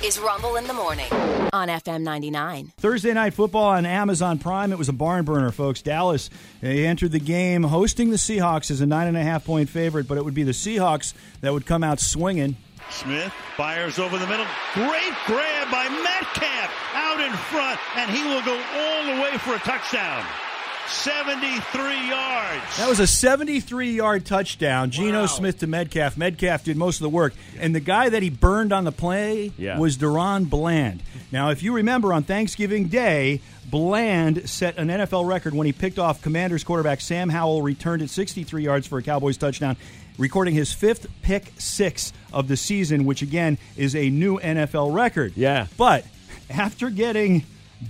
This is Rumble in the Morning on FM 99. Thursday night football on Amazon Prime. It was a barn burner, folks. Dallas they entered the game hosting the Seahawks as a nine and a half point favorite, but it would be the Seahawks that would come out swinging. Smith fires over the middle. Great grab by Metcalf out in front, and he will go all the way for a touchdown. 73 yards. That was a 73 yard touchdown. Geno Wow. Smith to Metcalf. Metcalf did most of the work. And the guy that he burned on the play Yeah. was DaRon Bland. Now, if you remember on Thanksgiving Day, Bland set an NFL record when he picked off Commanders quarterback Sam Howell, returned it 63 yards for a Cowboys touchdown, recording his fifth pick six of the season, which again is a new NFL record. Yeah. But after getting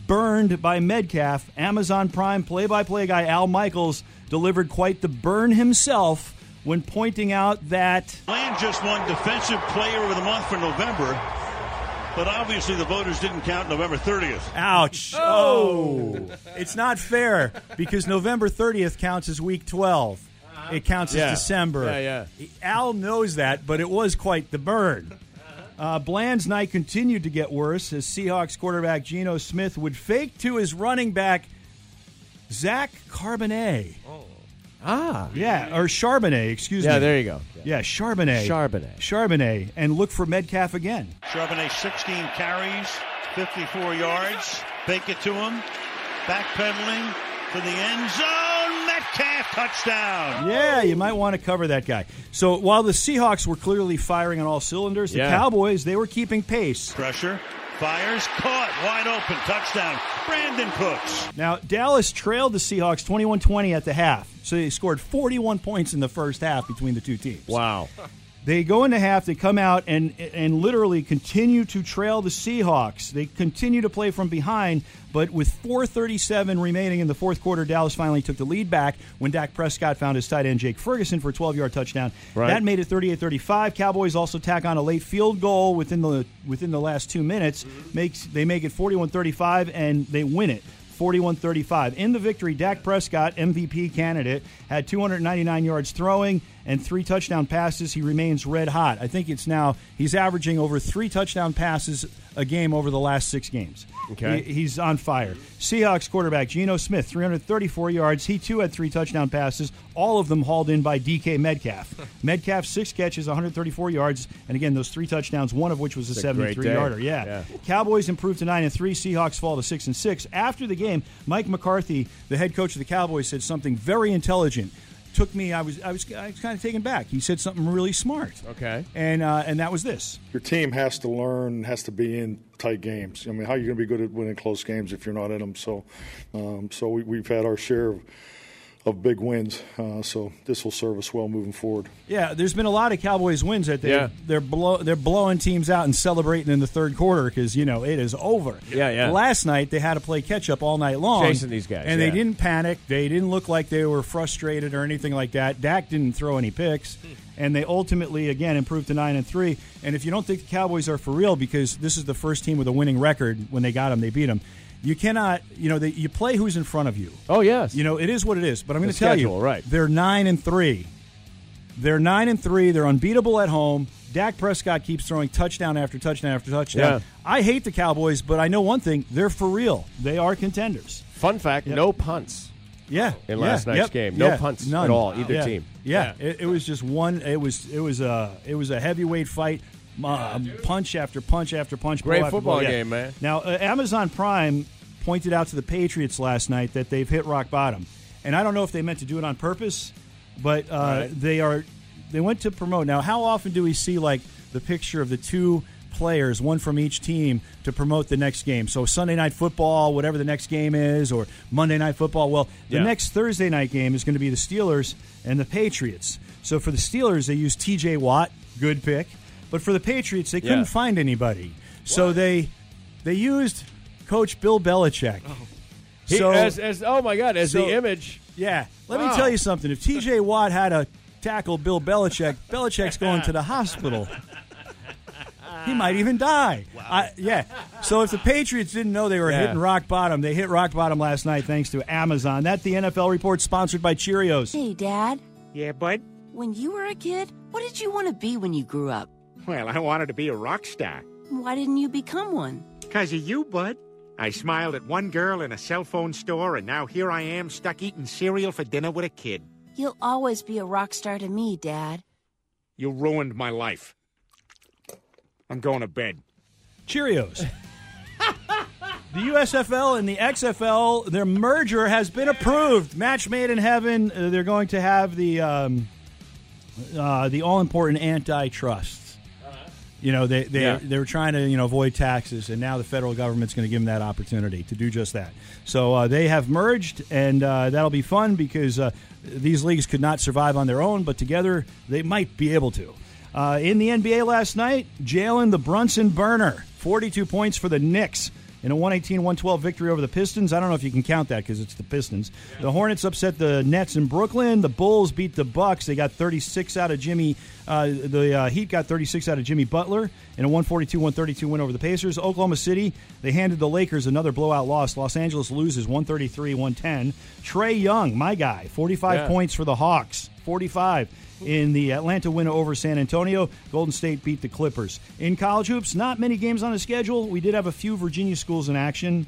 burned by Metcalf, Amazon Prime play by play guy Al Michaels delivered quite the burn himself when pointing out that Land just won Defensive Player of the Month for November, but obviously the voters didn't count November 30th. ouch. Oh. oh. It's not fair because November 30th counts as week 12 it counts Yeah. as December. Yeah, Yeah, Al knows that but it was quite the burn uh, Bland's night continued to get worse as Seahawks quarterback Geno Smith would fake to his running back Zach Carbonet. Ah. Yeah, or Charbonnet, excuse Yeah, me. Yeah, there you go. Yeah, Charbonnet. Charbonnet. Charbonnet. And look for Metcalf again. Charbonnet 16 carries, 54 yards. Fake it to him. Backpedaling to the end zone. Metcalf touchdown. Yeah, you might want to cover that guy. So while the Seahawks were clearly firing on all cylinders, the Yeah. Cowboys, they were keeping pace. Pressure. Fires. Caught. Wide open. Touchdown. Brandin Cooks. Now, Dallas trailed the Seahawks 21 20 at the half. So they scored 41 points in the first half between the two teams. Wow. They go into half, they come out and and literally continue to trail the Seahawks. They continue to play from behind, but with 4:37 remaining in the fourth quarter, Dallas finally took the lead back when Dak Prescott found his tight end Jake Ferguson for a 12-yard touchdown. Right. That made it 38-35. Cowboys also tack on a late field goal within the within the last 2 minutes. Mm-hmm. Makes they make it 41-35 and they win it. 41 35. In the victory, Dak Prescott, MVP candidate, had 299 yards throwing and three touchdown passes. He remains red hot. I think it's now, he's averaging over three touchdown passes a game over the last six games. Okay. He- he's on fire. Seahawks quarterback Geno Smith, 334 yards. He too had three touchdown passes, all of them hauled in by DK Metcalf. Metcalf, six catches, 134 yards, and again, those three touchdowns, one of which was a It's a great 73 day. yarder. Yeah. Yeah. Cowboys improved to nine and three. Seahawks fall to six and six. After the game, Mike McCarthy, the head coach of the Cowboys, said something very intelligent. Took me. I was. I was. I was kind of taken back. He said something really smart. Okay. And uh, and that was this. your team has to learn, has to be in tight games. I mean, how are you going to be good at winning close games if you're not in them? So, um, so we, we've had our share of, of big wins. Uh, so this will serve us well moving forward. Yeah, there's been a lot of Cowboys wins that they Yeah. they're blow, they're blowing teams out and celebrating in the third quarter because you know it is over. Yeah, yeah. Last night they had to play catch up all night long, Chasing these guys, and yeah. they didn't panic. They didn't look like they were frustrated or anything like that. Dak didn't throw any picks, and they ultimately again improved to nine and three. And if you don't think the Cowboys are for real, because this is the first team with a winning record, when they got them, they beat them. You cannot, you know, they, you play who's in front of you. Oh yes. You know, it is what it is. But I'm going to tell schedule, you, right. They're nine and three. They're nine and three. They're unbeatable at home. Dak Prescott keeps throwing touchdown after touchdown after touchdown. Yeah. I hate the Cowboys, but I know one thing: they're for real. They are contenders. Fun fact: no punts. Yeah, In yeah, last night's yep, game. No yeah, punts at all, either Yeah, team. Yeah, Yeah. It, it was just one. It was it was a it was a heavyweight fight. Uh, punch after punch after punch. Great after football. Yeah. game, man. Now, uh, Amazon Prime pointed out to the Patriots last night that they've hit rock bottom, and I don't know if they meant to do it on purpose, but uh, Right. they are. They went to promote. Now, how often do we see like the picture of the two players, one from each team, to promote the next game? So Sunday night football, whatever the next game is, or Monday night football. Well, the Yeah. next Thursday night game is going to be the Steelers and the Patriots. So for the Steelers, they use T.J. Watt, good pick, but for the Patriots, they couldn't Yeah. find anybody. So they they used Coach Bill Belichick. Oh. He, So as, as oh my god, as so- the image. yeah, let me tell you something. If T.J. Watt had a tackle Bill Belichick, Belichick's going to the hospital. He might even die. I, yeah. So if the Patriots didn't know they were Yeah. hitting rock bottom, they hit rock bottom last night thanks to Amazon. That the NFL report sponsored by Cheerios. Hey, Dad. Yeah, bud? When you were a kid, what did you want to be when you grew up? Well, I wanted to be a rock star. Why didn't you become one? Because of you, bud. I smiled at one girl in a cell phone store, and now here I am stuck eating cereal for dinner with a kid. You'll always be a rock star to me, Dad. You ruined my life. I'm going to bed. Cheerios. the USFL and the XFL, their merger has been approved. Match made in heaven. Uh, they're going to have the um, uh, the all important antitrust. You know, they they Yeah. they were trying to you know avoid taxes, and now the federal government's going to give them that opportunity to do just that. So uh, they have merged, and uh, that'll be fun because uh, these leagues could not survive on their own, but together they might be able to. Uh, in the NBA last night, Jalen the Brunson burner, 42 points for the Knicks in a 118-112 victory over the Pistons. I don't know if you can count that because it's the Pistons. The Hornets upset the Nets in Brooklyn. The Bulls beat the Bucks. They got 36 out of Jimmy. Uh, the uh, Heat got 36 out of Jimmy Butler in a 142-132 win over the Pacers. Oklahoma City they handed the Lakers another blowout loss. Los Angeles loses 133-110. Trae Young, my guy, 45 Yeah. points for the Hawks. 45 in the Atlanta win over San Antonio. Golden State beat the Clippers. In college hoops, not many games on the schedule. We did have a few Virginia schools in action.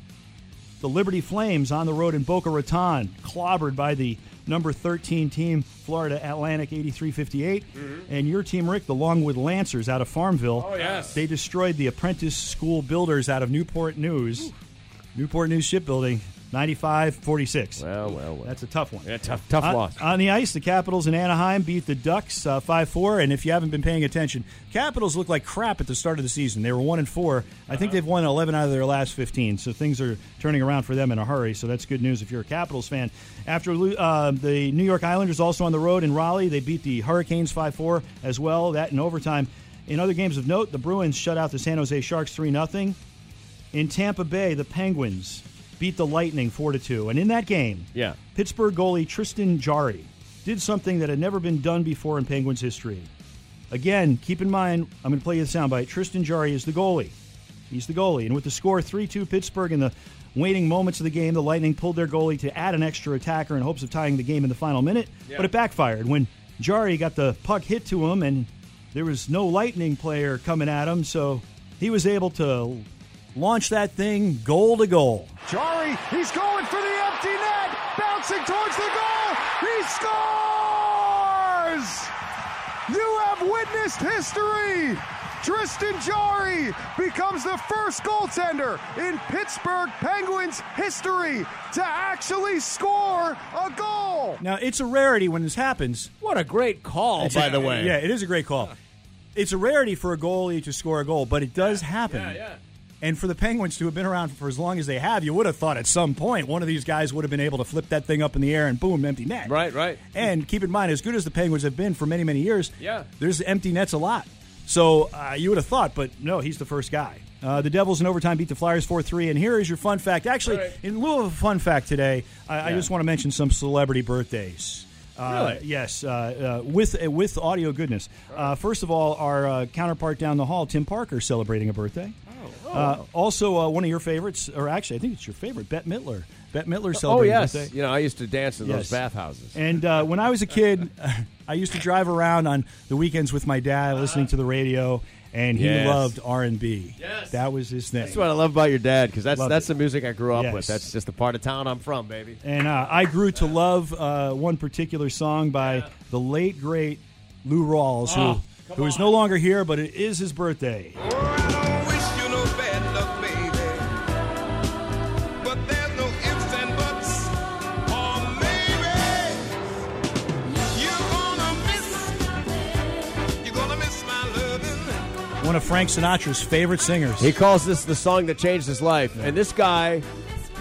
The Liberty Flames on the road in Boca Raton, clobbered by the number 13 team, Florida Atlantic 83-58. Mm-hmm. And your team, Rick, the Longwood Lancers out of Farmville. Oh, yes. They destroyed the apprentice school builders out of Newport News. Newport News Shipbuilding, 95-46. Well, well, well. That's a tough one. yeah, tough, tough On- loss. On the ice, the Capitals in Anaheim beat the Ducks uh, five four. And if you haven't been paying attention, Capitals look like crap at the start of the season. They were one and four. I think they've won eleven out of their last fifteen. So things are turning around for them in a hurry. So that's good news if you're a Capitals fan. After uh, the New York Islanders also on the road in Raleigh, they beat the Hurricanes five four as well. That in overtime. In other games of note, the Bruins shut out the San Jose Sharks three 0 In Tampa Bay, the Penguins beat the Lightning four to two. And in that game, Yeah. Pittsburgh goalie Tristan Jarry did something that had never been done before in Penguins history. Again, keep in mind, I'm going to play you the soundbite. Tristan Jarry is the goalie. He's the goalie. And with the score 3 2 Pittsburgh in the waning moments of the game, the Lightning pulled their goalie to add an extra attacker in hopes of tying the game in the final minute. But it backfired when Jarry got the puck hit to him, and there was no Lightning player coming at him, so he was able to launch that thing goal to goal. Jarry, he's going for the empty net, bouncing towards the goal. He scores! You have witnessed history. Tristan Jarry becomes the first goaltender in Pittsburgh Penguins history to actually score a goal. Now, it's a rarity when this happens. What a great call, by the way. Yeah, it is a great call. It's a rarity for a goalie to score a goal, but it does happen. Yeah, yeah. And for the Penguins to have been around for as long as they have, you would have thought at some point one of these guys would have been able to flip that thing up in the air and boom, empty net. Right, right. And keep in mind, as good as the Penguins have been for many, many years, Yeah. there's empty nets a lot. So uh, you would have thought, but no, he's the first guy. Uh, the Devils in overtime beat the Flyers 4 3. And here is your fun fact. Actually, All right. in lieu of a fun fact today, I, I just want to mention some celebrity birthdays. Uh, Really? Yes, uh, uh, with uh, with audio goodness. Uh, first of all, our uh, counterpart down the hall, Tim Parker, celebrating a birthday. Oh. Uh, also, uh, one of your favorites, or actually, I think it's your favorite, Bette Midler. Bette Midler Oh, yes. birthday. You know, I used to dance in Yes. those bathhouses. And uh, when I was a kid, I used to drive around on the weekends with my dad, listening to the radio, and he Yes. loved R and B. Yes. that was his thing. That's what I love about your dad because that's Love that's it. the music I grew up Yes. with. That's just the part of town I'm from, baby. And uh, I grew to love uh, one particular song by the late great Lou Rawls, Oh, who who is no longer here, but it is his birthday. One of Frank Sinatra's favorite singers. He calls this the song that changed his life. And this guy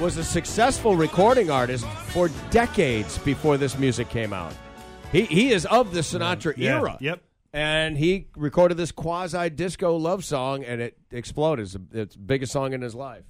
was a successful recording artist for decades before this music came out. He he is of the Sinatra Yeah. era. Yep. And he recorded this quasi disco love song, and it exploded. It's it's the biggest song in his life.